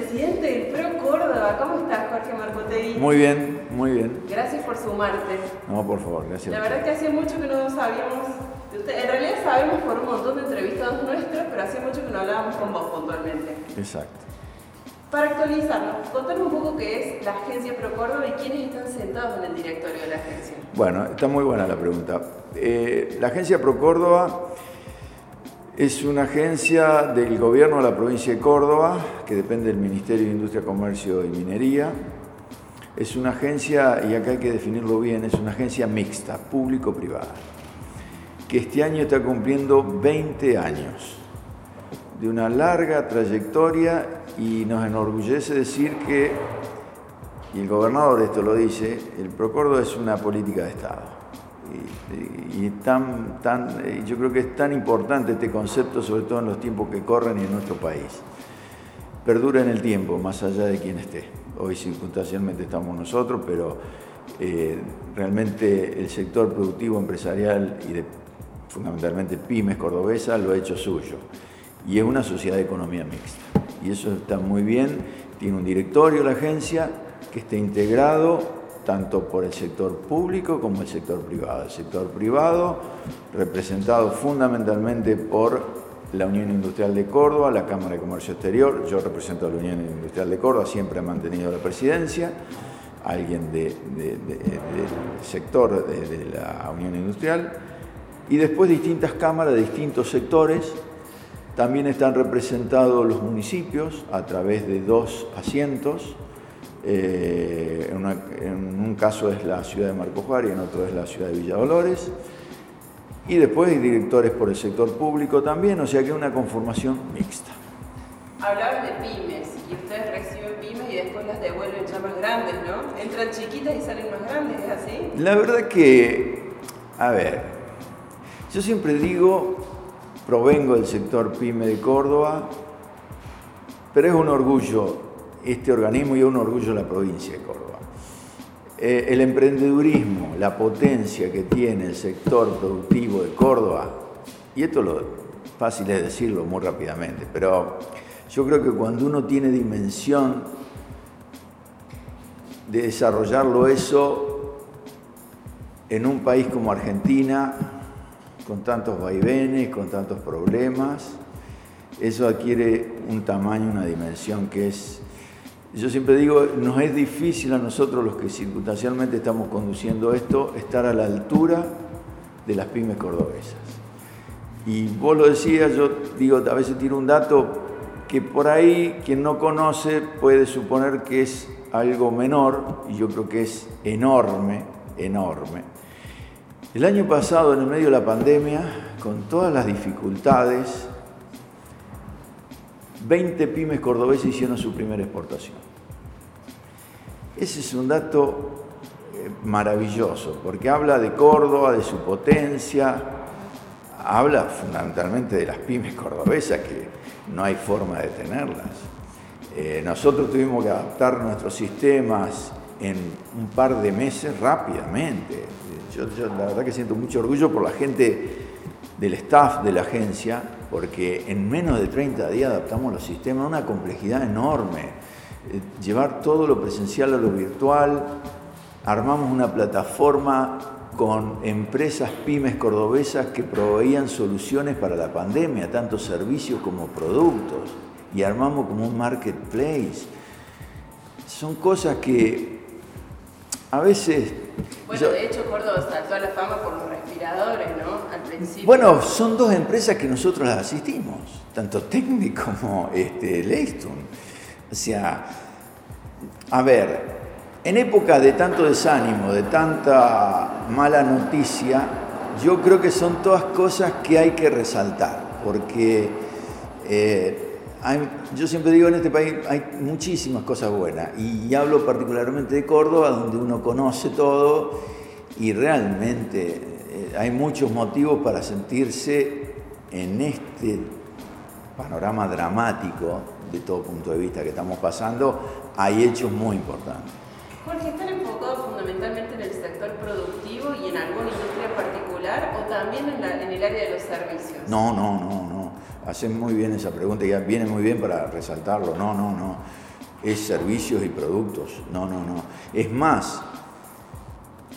presidente del PRO Córdoba. ¿Cómo estás, Jorge Marcotegui? Muy bien, muy bien. Gracias por sumarte. No, por favor, gracias. La verdad es que hace mucho que no sabíamos. En realidad sabemos por un montón de entrevistados nuestros, pero hace mucho que no hablábamos con vos puntualmente. Exacto. Para actualizarnos, contanos un poco qué es la agencia Pro Córdoba y quiénes están sentados en el directorio de la agencia. Bueno, está muy buena la pregunta. Eh, la agencia Pro Córdoba es una agencia del gobierno de la provincia de Córdoba, que depende del Ministerio de Industria, Comercio y Minería. Es una agencia, y acá hay que definirlo bien, es una agencia mixta, público-privada, que este año está cumpliendo 20 años de una larga trayectoria y nos enorgullece decir que, y el gobernador esto lo dice, el Procórdoba es una política de Estado y, tan, tan, eh, yo creo que es tan importante este concepto, sobre todo en los tiempos que corren y en nuestro país. Perdura en el tiempo, más allá de quien esté. Hoy circunstancialmente estamos nosotros, pero eh, realmente el sector productivo empresarial y de, fundamentalmente pymes cordobesas lo ha hecho suyo. Y es una sociedad de economía mixta. Y eso está muy bien. Tiene un directorio la agencia que está integrado tanto por el sector público como el sector privado. El sector privado representado fundamentalmente por la Unión Industrial de Córdoba, la Cámara de Comercio Exterior, yo represento a la Unión Industrial de Córdoba, siempre he mantenido la presidencia, alguien del sector de, la Unión Industrial, y después distintas cámaras de distintos sectores. También están representados los municipios a través de dos asientos, eh, en, un caso es la ciudad de Marco Juárez y en otro es la ciudad de Villa Dolores. Y después hay directores por el sector público también, o sea que es una conformación mixta. Hablaban de pymes y ustedes reciben pymes y después las devuelven ya más grandes, ¿no? Entran chiquitas y salen más grandes, ¿es así? La verdad que, a ver, yo siempre digo, provengo del sector pyme de Córdoba, pero es un orgullo este organismo y es un orgullo de la provincia de Córdoba. Eh, el emprendedurismo, la potencia que tiene el sector productivo de Córdoba, y esto lo fácil es decirlo muy rápidamente, pero yo creo que cuando uno tiene dimensión de desarrollarlo eso en un país como Argentina, con tantos vaivenes, con tantos problemas, eso adquiere un tamaño, una dimensión que es yo siempre digo, nos es difícil a nosotros los que circunstancialmente estamos conduciendo esto, estar a la altura de las pymes cordobesas. Y vos lo decías, yo digo, a veces tiro un dato que por ahí quien no conoce puede suponer que es algo menor, y yo creo que es enorme, enorme. El año pasado, en el medio de la pandemia, con todas las dificultades, 20 pymes cordobesas hicieron su primera exportación. Ese es un dato eh, maravilloso, porque habla de Córdoba, de su potencia, habla fundamentalmente de las pymes cordobesas, que no hay forma de tenerlas. Eh, nosotros tuvimos que adaptar nuestros sistemas en un par de meses rápidamente. Yo, yo, la verdad que siento mucho orgullo por la gente del staff de la agencia, porque en menos de 30 días adaptamos los sistemas, una complejidad enorme eh, llevar todo lo presencial a lo virtual, armamos una plataforma con empresas pymes cordobesas que proveían soluciones para la pandemia, tanto servicios como productos, y armamos como un marketplace. Son cosas que a veces... Bueno, de hecho Córdoba saltó a la fama por los respiradores, ¿no? Al principio. Bueno, son dos empresas que nosotros las asistimos, tanto Técnico como este, Leiston. O sea, a ver, en época de tanto desánimo, de tanta mala noticia, yo creo que son todas cosas que hay que resaltar, porque eh, yo siempre digo en este país hay muchísimas cosas buenas, y hablo particularmente de Córdoba, donde uno conoce todo y realmente eh, hay muchos motivos para sentirse en este panorama dramático de todo punto de vista que estamos pasando, hay hechos muy importantes. Jorge, ¿están enfocados fundamentalmente en el sector productivo y en alguna industria particular o también en, el área de los servicios? No, no, no, no. Hacen muy bien esa pregunta y viene muy bien para resaltarlo. No, no, no. es servicios y productos. No, no, no. Es más,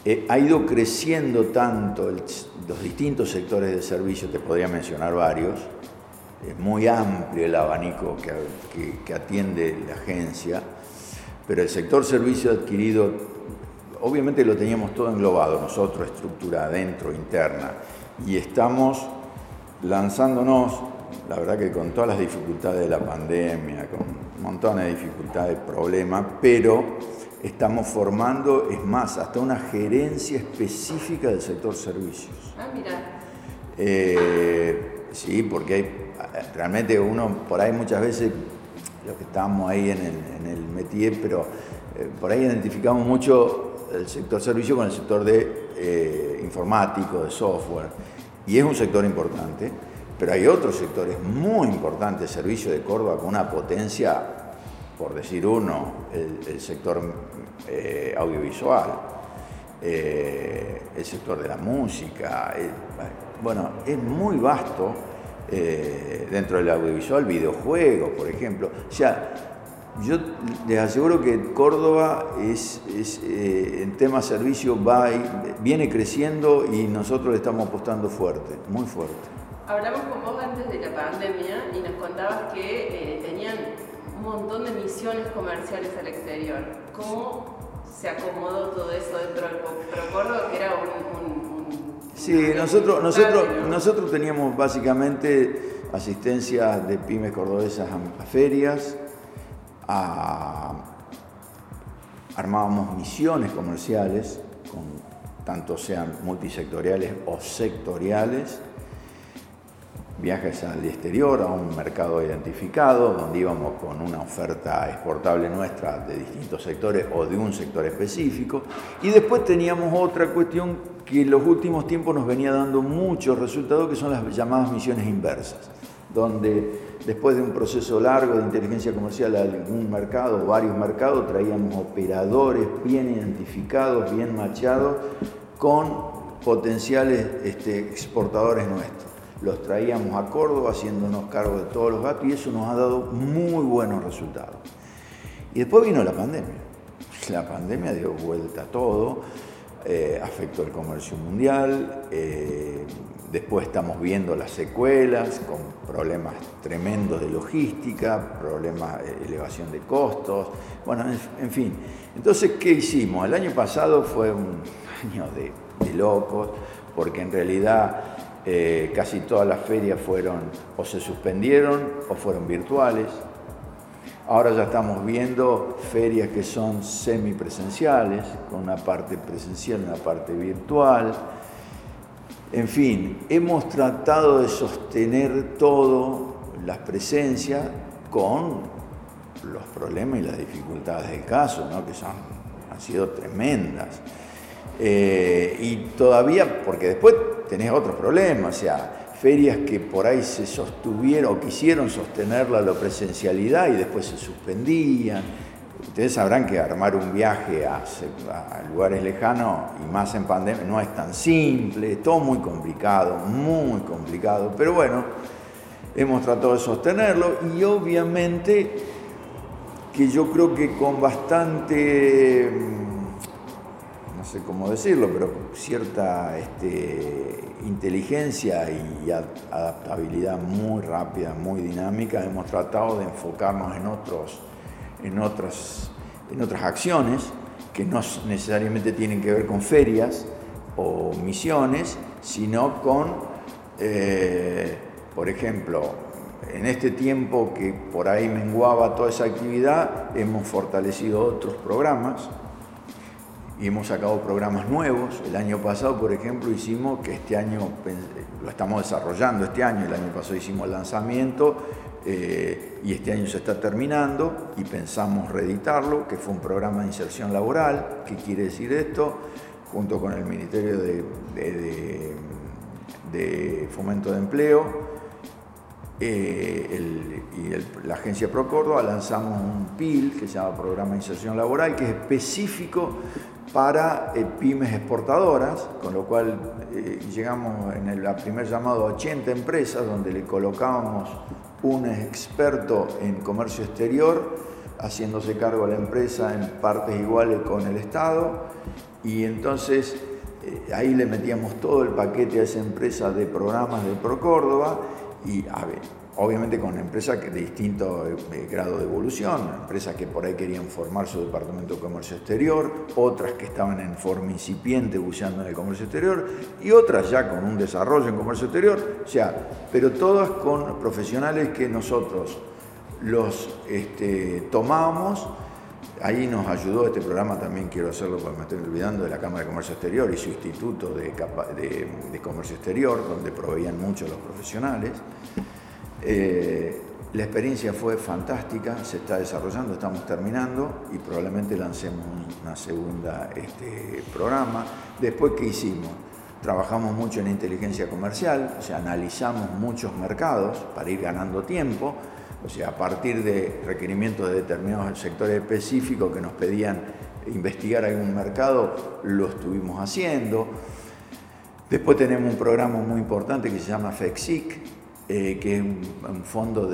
eh, ha ido creciendo tanto los distintos sectores de servicio, te podría mencionar varios, es muy amplio el abanico que, atiende la agencia, pero el sector servicio adquirido, obviamente lo teníamos todo englobado, nosotros, estructura adentro, interna, y estamos lanzándonos, la verdad que con todas las dificultades de la pandemia, con montones de dificultades, problemas, pero estamos formando, es más, hasta una gerencia específica del sector servicios. Ah, mira. Eh, sí, porque realmente uno por ahí muchas veces, los que estamos ahí en el, en métier, pero eh, por ahí identificamos mucho el sector servicio con el sector de eh, informático, de software, y es un sector importante, pero hay otros sectores muy importantes, servicio de Córdoba con una potencia, por decir uno, el, sector eh, audiovisual, el sector de la música, bueno, es muy vasto eh, dentro del audiovisual, videojuegos, por ejemplo. O sea, yo les aseguro que Córdoba es, eh, en tema servicio viene creciendo y nosotros le estamos apostando fuerte, muy fuerte. Hablamos con vos antes de la pandemia y nos contabas que eh, tenían un montón de misiones comerciales al exterior. ¿Cómo se acomodó todo eso dentro del Córdoba, que era un Sí, nosotros, nosotros, nosotros teníamos básicamente asistencia de pymes cordobesas a, ferias, armábamos misiones comerciales, con, tanto sean multisectoriales o sectoriales, viajes al exterior, a un mercado identificado, donde íbamos con una oferta exportable nuestra de distintos sectores o de un sector específico. Y después teníamos otra cuestión que en los últimos tiempos nos venía dando muchos resultados, que son las llamadas misiones inversas, donde después de un proceso largo de inteligencia comercial a algún mercado, varios mercados, traíamos operadores bien identificados, bien machados, con potenciales este, exportadores nuestros los traíamos a Córdoba haciéndonos cargo de todos los gastos y eso nos ha dado muy buenos resultados. Y después vino la pandemia. La pandemia dio vuelta a todo, eh, afectó el comercio mundial, eh, después estamos viendo las secuelas con problemas tremendos de logística, problemas de elevación de costos, bueno, en, fin. Entonces, ¿qué hicimos? El año pasado fue un año de locos, porque en realidad eh, casi todas las ferias fueron o se suspendieron o fueron virtuales. Ahora ya estamos viendo ferias que son semipresenciales, con una parte presencial y una parte virtual. En fin, hemos tratado de sostener todo, las presencias, con los problemas y las dificultades del caso, que son, han sido tremendas. Eh, y todavía, porque después tenés otros problemas, o sea, ferias que por ahí se sostuvieron o quisieron sostenerla la presencialidad y después se suspendían. Ustedes sabrán que armar un viaje a, lugares lejanos y más en pandemia no es tan simple, todo muy complicado, muy complicado, pero bueno, hemos tratado de sostenerlo y obviamente que yo creo que con bastante no sé cómo decirlo, pero cierta este, inteligencia y adaptabilidad muy rápida, muy dinámica, hemos tratado de enfocarnos en, otros, en, otras, en otras acciones que no necesariamente tienen que ver con ferias o misiones, sino con, eh, por ejemplo, en este tiempo que por ahí menguaba toda esa actividad, hemos fortalecido otros programas y hemos sacado programas nuevos. El año pasado, por ejemplo, hicimos, que este año lo estamos desarrollando este año, el año pasado hicimos el lanzamiento eh, y este año se está terminando y pensamos reeditarlo, que fue un programa de inserción laboral. ¿Qué quiere decir esto? Junto con el Ministerio de, de, Fomento de Empleo, eh, y la agencia Procórdoba lanzamos un PIL que se llama Programa de Inserción Laboral, que es específico para eh, pymes exportadoras, con lo cual eh, llegamos en el primer llamado a 80 empresas donde le colocábamos un experto en comercio exterior haciéndose cargo la empresa en partes iguales con el Estado. Y entonces ahí le metíamos todo el paquete a esa empresa de programas de Pro Córdoba y a ver, obviamente con empresas de distinto eh, grado de evolución, empresas que por ahí querían formar su departamento de comercio exterior, otras que estaban en forma incipiente buceando en el comercio exterior y otras ya con un desarrollo en comercio exterior, o sea, pero todas con profesionales que nosotros los este, tomamos Ahí nos ayudó este programa, también quiero hacerlo porque me estoy olvidando, de la Cámara de Comercio Exterior y su Instituto de, Comercio Exterior, donde proveían mucho los profesionales. Eh, la experiencia fue fantástica, se está desarrollando, estamos terminando y probablemente lancemos una segunda este, programa. Después, ¿qué hicimos? Trabajamos mucho en inteligencia comercial, o sea, analizamos muchos mercados para ir ganando tiempo o sea, a partir de requerimientos de determinados sectores específicos que nos pedían investigar algún mercado, lo estuvimos haciendo. Después tenemos un programa muy importante que se llama FEXIC, eh, que es un, fondo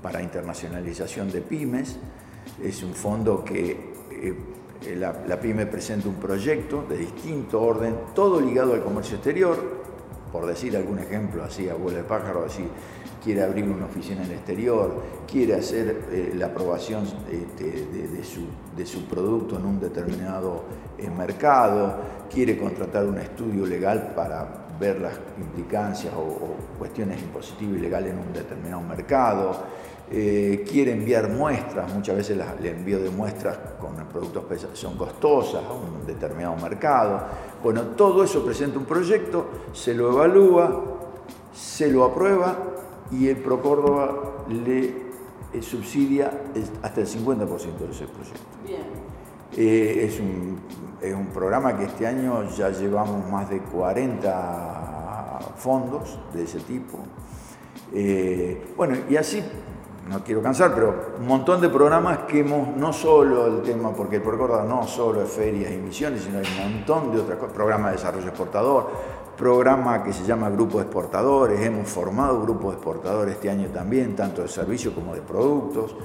para internacionalización de pymes. Es un fondo que eh, la, la, pyme presenta un proyecto de distinto orden, todo ligado al comercio exterior. Por decir algún ejemplo, así, abuelo de pájaro, así, quiere abrir una oficina en el exterior, quiere hacer eh, la aprobación este, de, su, producto en un determinado eh, mercado, quiere contratar un estudio legal para ver las implicancias o, cuestiones impositivas y legales en un determinado mercado, eh, quiere enviar muestras, muchas veces el envío de muestras con productos son costosas a un determinado mercado. Bueno, todo eso presenta un proyecto, se lo evalúa, se lo aprueba y el ProCórdoba le eh, subsidia hasta el 50% de ese proyecto. Bien. Eh, es, un, es, un, programa que este año ya llevamos más de 40 fondos de ese tipo. Eh, bueno, y así, no quiero cansar, pero un montón de programas que hemos, no solo el tema, porque el ProCórdoba no solo es ferias y misiones, sino hay un montón de otras cosas, programas de desarrollo exportador, programa que se llama Grupo de Exportadores, hemos formado grupos de exportadores este año también, tanto de servicios como de productos.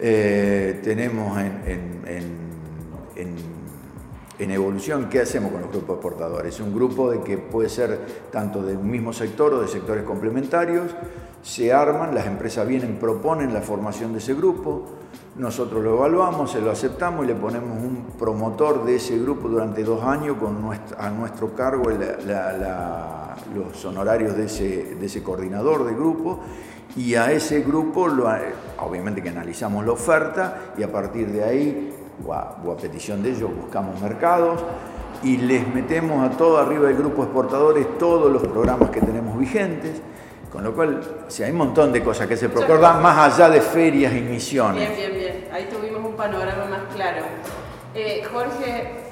Eh, tenemos en, en, evolución, ¿qué hacemos con los grupos de exportadores? Un grupo de que puede ser tanto del mismo sector o de sectores complementarios, se arman, las empresas vienen, proponen la formación de ese grupo, nosotros lo evaluamos, se lo aceptamos y le ponemos un promotor de ese grupo durante dos años con a nuestro cargo los honorarios de ese, coordinador de grupo y a ese grupo, obviamente que analizamos la oferta y a partir de ahí, o a, petición de ellos, buscamos mercados y les metemos a todo arriba del grupo exportadores todos los programas que tenemos vigentes. Con lo cual, hay un montón de cosas que se procuran más allá de ferias y misiones. Bien, bien, bien. Ahí tuvimos un panorama más claro. Eh, Jorge,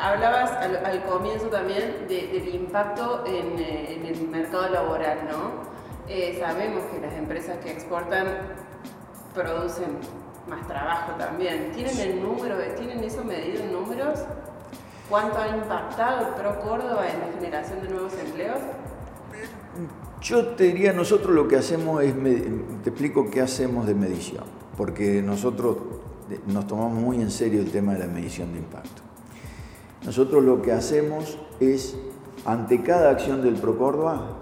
hablabas al, comienzo también del impacto eh, en, el mercado laboral, ¿no? Eh, sabemos que las empresas que exportan producen más trabajo también. ¿Tienen el número, tienen eso medido en números? ¿Cuánto ha impactado el Pro Córdoba en la generación de nuevos empleos? Yo te diría, nosotros lo que hacemos es, te explico qué hacemos de medición, porque nosotros nos tomamos muy en serio el tema de la medición de impacto. Nosotros lo que hacemos es, ante cada acción del ProCórdoba,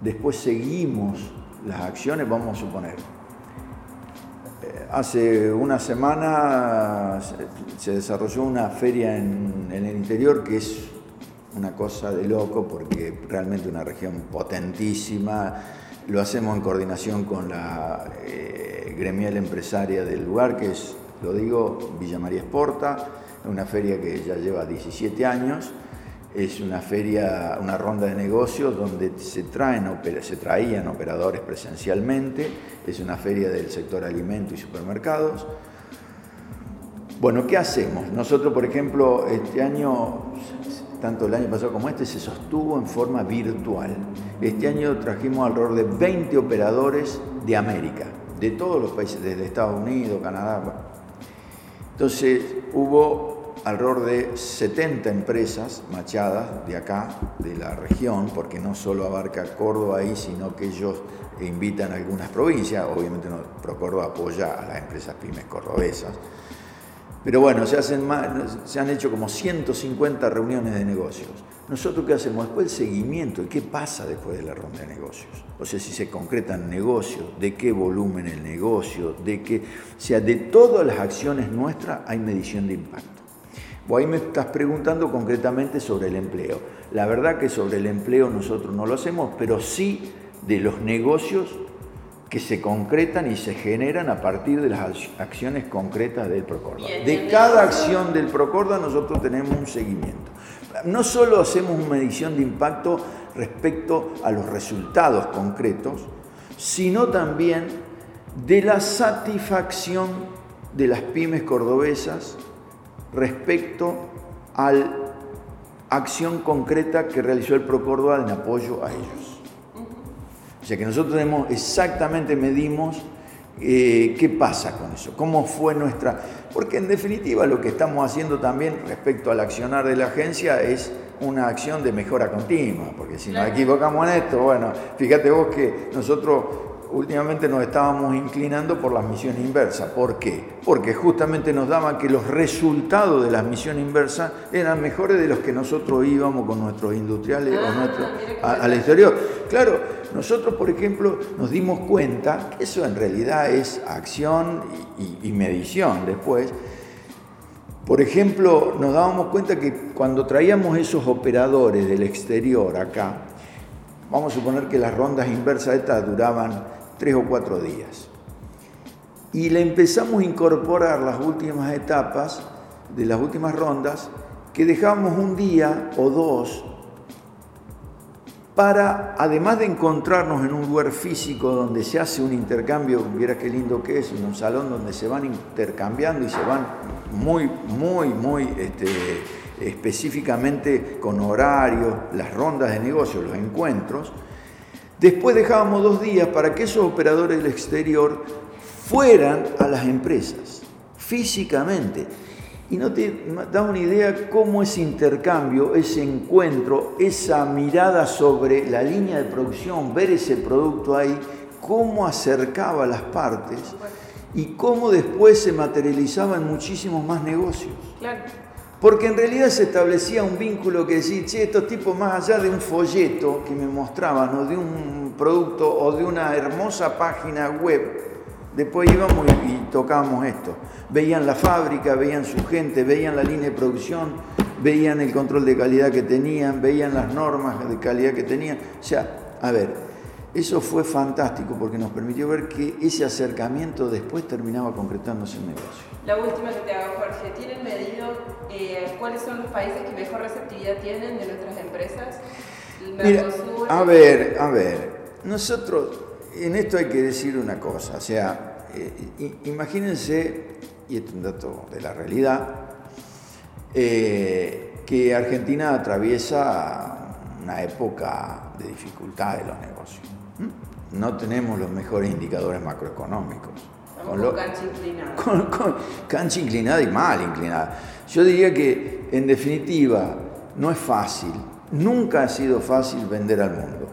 después seguimos las acciones, vamos a suponer. Hace una semana se desarrolló una feria en, en el interior que es una cosa de loco porque realmente una región potentísima. Lo hacemos en coordinación con la eh, gremial empresaria del lugar, que es, lo digo, Villa María Esporta, una feria que ya lleva 17 años. Es una feria, una ronda de negocios donde se, traen, se traían operadores presencialmente. Es una feria del sector alimento y supermercados. Bueno, ¿qué hacemos? Nosotros, por ejemplo, este año tanto el año pasado como este, se sostuvo en forma virtual. Este año trajimos alrededor de 20 operadores de América, de todos los países, desde Estados Unidos, Canadá. Entonces hubo alrededor de 70 empresas machadas de acá, de la región, porque no solo abarca Córdoba ahí, sino que ellos invitan a algunas provincias, obviamente no, Procórdoba apoya a las empresas pymes cordobesas. Pero bueno, se, hacen se han hecho como 150 reuniones de negocios. Nosotros qué hacemos? Después el seguimiento, ¿y qué pasa después de la ronda de negocios? O sea, si se concretan negocios, de qué volumen el negocio, de qué, o sea, de todas las acciones nuestras hay medición de impacto. Vos ahí me estás preguntando concretamente sobre el empleo. La verdad que sobre el empleo nosotros no lo hacemos, pero sí de los negocios que se concretan y se generan a partir de las acciones concretas del Procorda. De cada acción del Procorda nosotros tenemos un seguimiento. No solo hacemos una medición de impacto respecto a los resultados concretos, sino también de la satisfacción de las pymes cordobesas respecto a la acción concreta que realizó el Procórdoba en apoyo a ellos. O sea que nosotros tenemos exactamente, medimos eh, qué pasa con eso, cómo fue nuestra... Porque en definitiva lo que estamos haciendo también respecto al accionar de la agencia es una acción de mejora continua, porque si nos equivocamos en esto, bueno, fíjate vos que nosotros últimamente nos estábamos inclinando por las misiones inversas. ¿Por qué? Porque justamente nos daban que los resultados de las misiones inversas eran mejores de los que nosotros íbamos con nuestros industriales o ah, al exterior. Claro, nosotros, por ejemplo, nos dimos cuenta que eso en realidad es acción y, y medición después. Por ejemplo, nos dábamos cuenta que cuando traíamos esos operadores del exterior acá, vamos a suponer que las rondas inversas estas duraban tres o cuatro días. Y le empezamos a incorporar las últimas etapas de las últimas rondas, que dejamos un día o dos para, además de encontrarnos en un lugar físico donde se hace un intercambio, mira qué lindo que es, en un salón donde se van intercambiando y se van muy, muy, muy este, específicamente con horarios, las rondas de negocio, los encuentros, Después dejábamos dos días para que esos operadores del exterior fueran a las empresas, físicamente. Y no te da una idea cómo ese intercambio, ese encuentro, esa mirada sobre la línea de producción, ver ese producto ahí, cómo acercaba las partes y cómo después se materializaba en muchísimos más negocios. Claro. Porque en realidad se establecía un vínculo que decía, che, estos tipos más allá de un folleto que me mostraban o de un producto o de una hermosa página web, después íbamos y, tocábamos esto. Veían la fábrica, veían su gente, veían la línea de producción, veían el control de calidad que tenían, veían las normas de calidad que tenían. O sea, a ver, eso fue fantástico porque nos permitió ver que ese acercamiento después terminaba concretándose en negocio. La última que te hago, Jorge, ¿tienen medido eh, cuáles son los países que mejor receptividad tienen de nuestras empresas? a ver, a ver, nosotros, en esto hay que decir una cosa, o sea, eh, imagínense, y esto es un dato de la realidad, eh, que Argentina atraviesa una época de dificultad de los negocios. No tenemos los mejores indicadores macroeconómicos. Con, cancha inclinada. Con, cancha inclinada y mal inclinada. Yo diría que, en definitiva, no es fácil, nunca ha sido fácil vender al mundo.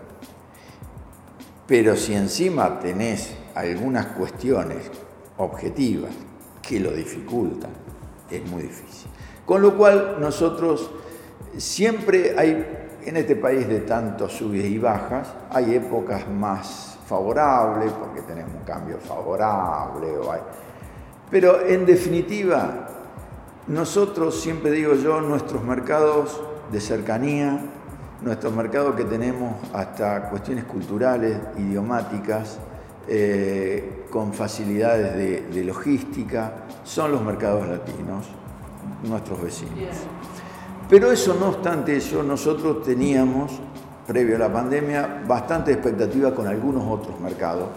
Pero si encima tenés algunas cuestiones objetivas que lo dificultan, es muy difícil. Con lo cual nosotros siempre hay en este país de tantos subidas y bajas hay épocas más favorables porque tenemos un cambio favorable. Pero en definitiva, nosotros, siempre digo yo, nuestros mercados de cercanía, nuestros mercados que tenemos hasta cuestiones culturales, idiomáticas, eh, con facilidades de, de, logística, son los mercados latinos, nuestros vecinos. Pero eso, no obstante eso, nosotros teníamos, previo a la pandemia, bastante expectativa con algunos otros mercados,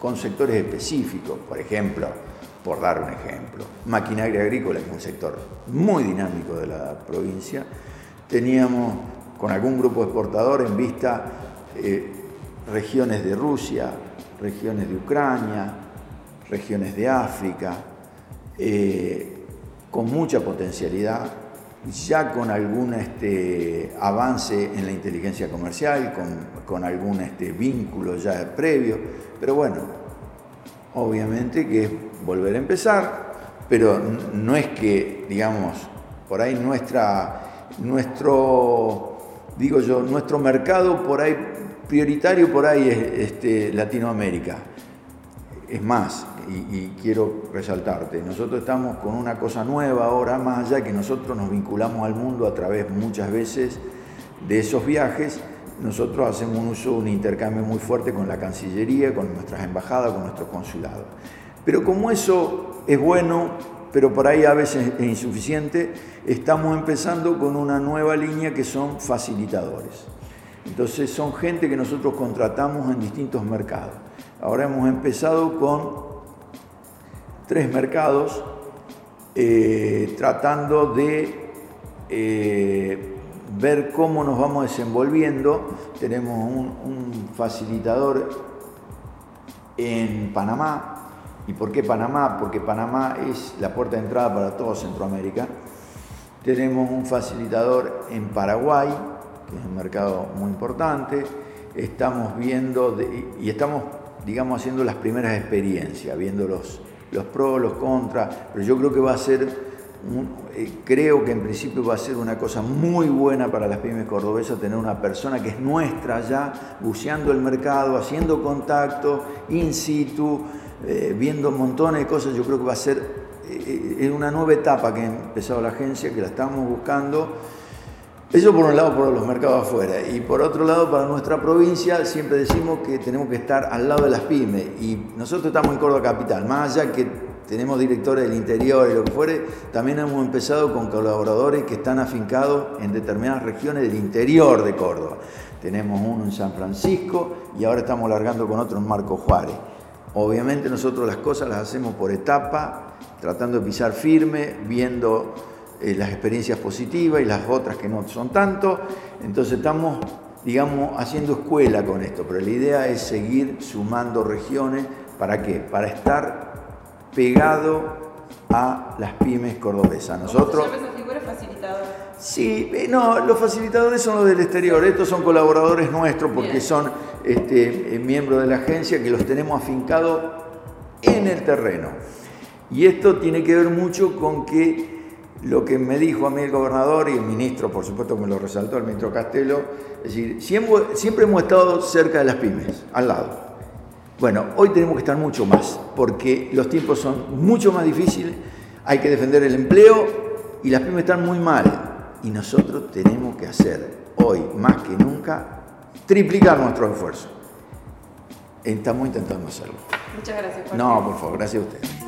con sectores específicos, por ejemplo, por dar un ejemplo, maquinaria agrícola, es un sector muy dinámico de la provincia, teníamos con algún grupo exportador en vista eh, regiones de Rusia, regiones de Ucrania, regiones de África, eh, con mucha potencialidad, ya con algún este, avance en la inteligencia comercial, con, algún este, vínculo ya previo, pero bueno, obviamente que es volver a empezar, pero no es que, digamos, por ahí nuestra, nuestro, digo yo, nuestro mercado por ahí prioritario por ahí es este, Latinoamérica. Es más, y, quiero resaltarte, nosotros estamos con una cosa nueva ahora, más allá que nosotros nos vinculamos al mundo a través muchas veces de esos viajes, nosotros hacemos un uso, un intercambio muy fuerte con la Cancillería, con nuestras embajadas, con nuestros consulados. Pero como eso es bueno, pero por ahí a veces es insuficiente, estamos empezando con una nueva línea que son facilitadores. Entonces son gente que nosotros contratamos en distintos mercados. Ahora hemos empezado con tres mercados eh, tratando de eh, ver cómo nos vamos desenvolviendo. Tenemos un, facilitador en Panamá. ¿Y por qué Panamá? Porque Panamá es la puerta de entrada para toda Centroamérica. Tenemos un facilitador en Paraguay, que es un mercado muy importante. Estamos viendo y estamos, digamos, haciendo las primeras experiencias, viendo los, los pros, los contras, pero yo creo que va a ser, eh, creo que en principio va a ser una cosa muy buena para las pymes cordobesas tener una persona que es nuestra ya, buceando el mercado, haciendo contacto, in situ, eh, viendo montones de cosas, yo creo que va a ser eh, una nueva etapa que ha empezado la agencia, que la estamos buscando eso por un lado por los mercados afuera y por otro lado para nuestra provincia siempre decimos que tenemos que estar al lado de las pymes y nosotros estamos en Córdoba Capital, más allá que tenemos directores del interior y lo que fuere, también hemos empezado con colaboradores que están afincados en determinadas regiones del interior de Córdoba. Tenemos uno en San Francisco y ahora estamos largando con otro en Marco Juárez. Obviamente nosotros las cosas las hacemos por etapa, tratando de pisar firme, viendo eh, las experiencias positivas y las otras que no son tanto. Entonces estamos, digamos, haciendo escuela con esto, pero la idea es seguir sumando regiones. ¿Para qué? Para estar pegado a las pymes cordobesas. Nosotros... Sí, eh, no, los facilitadores son los del exterior, estos son colaboradores nuestros porque son este, eh, miembros de la agencia que los tenemos afincados en el terreno. Y esto tiene que ver mucho con que lo que me dijo a mí el gobernador y el ministro, por supuesto me lo resaltó el ministro Castelo, es decir, siempre, hemos estado cerca de las pymes, al lado. Bueno, hoy tenemos que estar mucho más, porque los tiempos son mucho más difíciles, hay que defender el empleo y las pymes están muy mal. Y nosotros tenemos que hacer hoy, más que nunca, triplicar nuestro esfuerzo. Estamos intentando hacerlo. Muchas gracias. no, por favor, gracias a usted.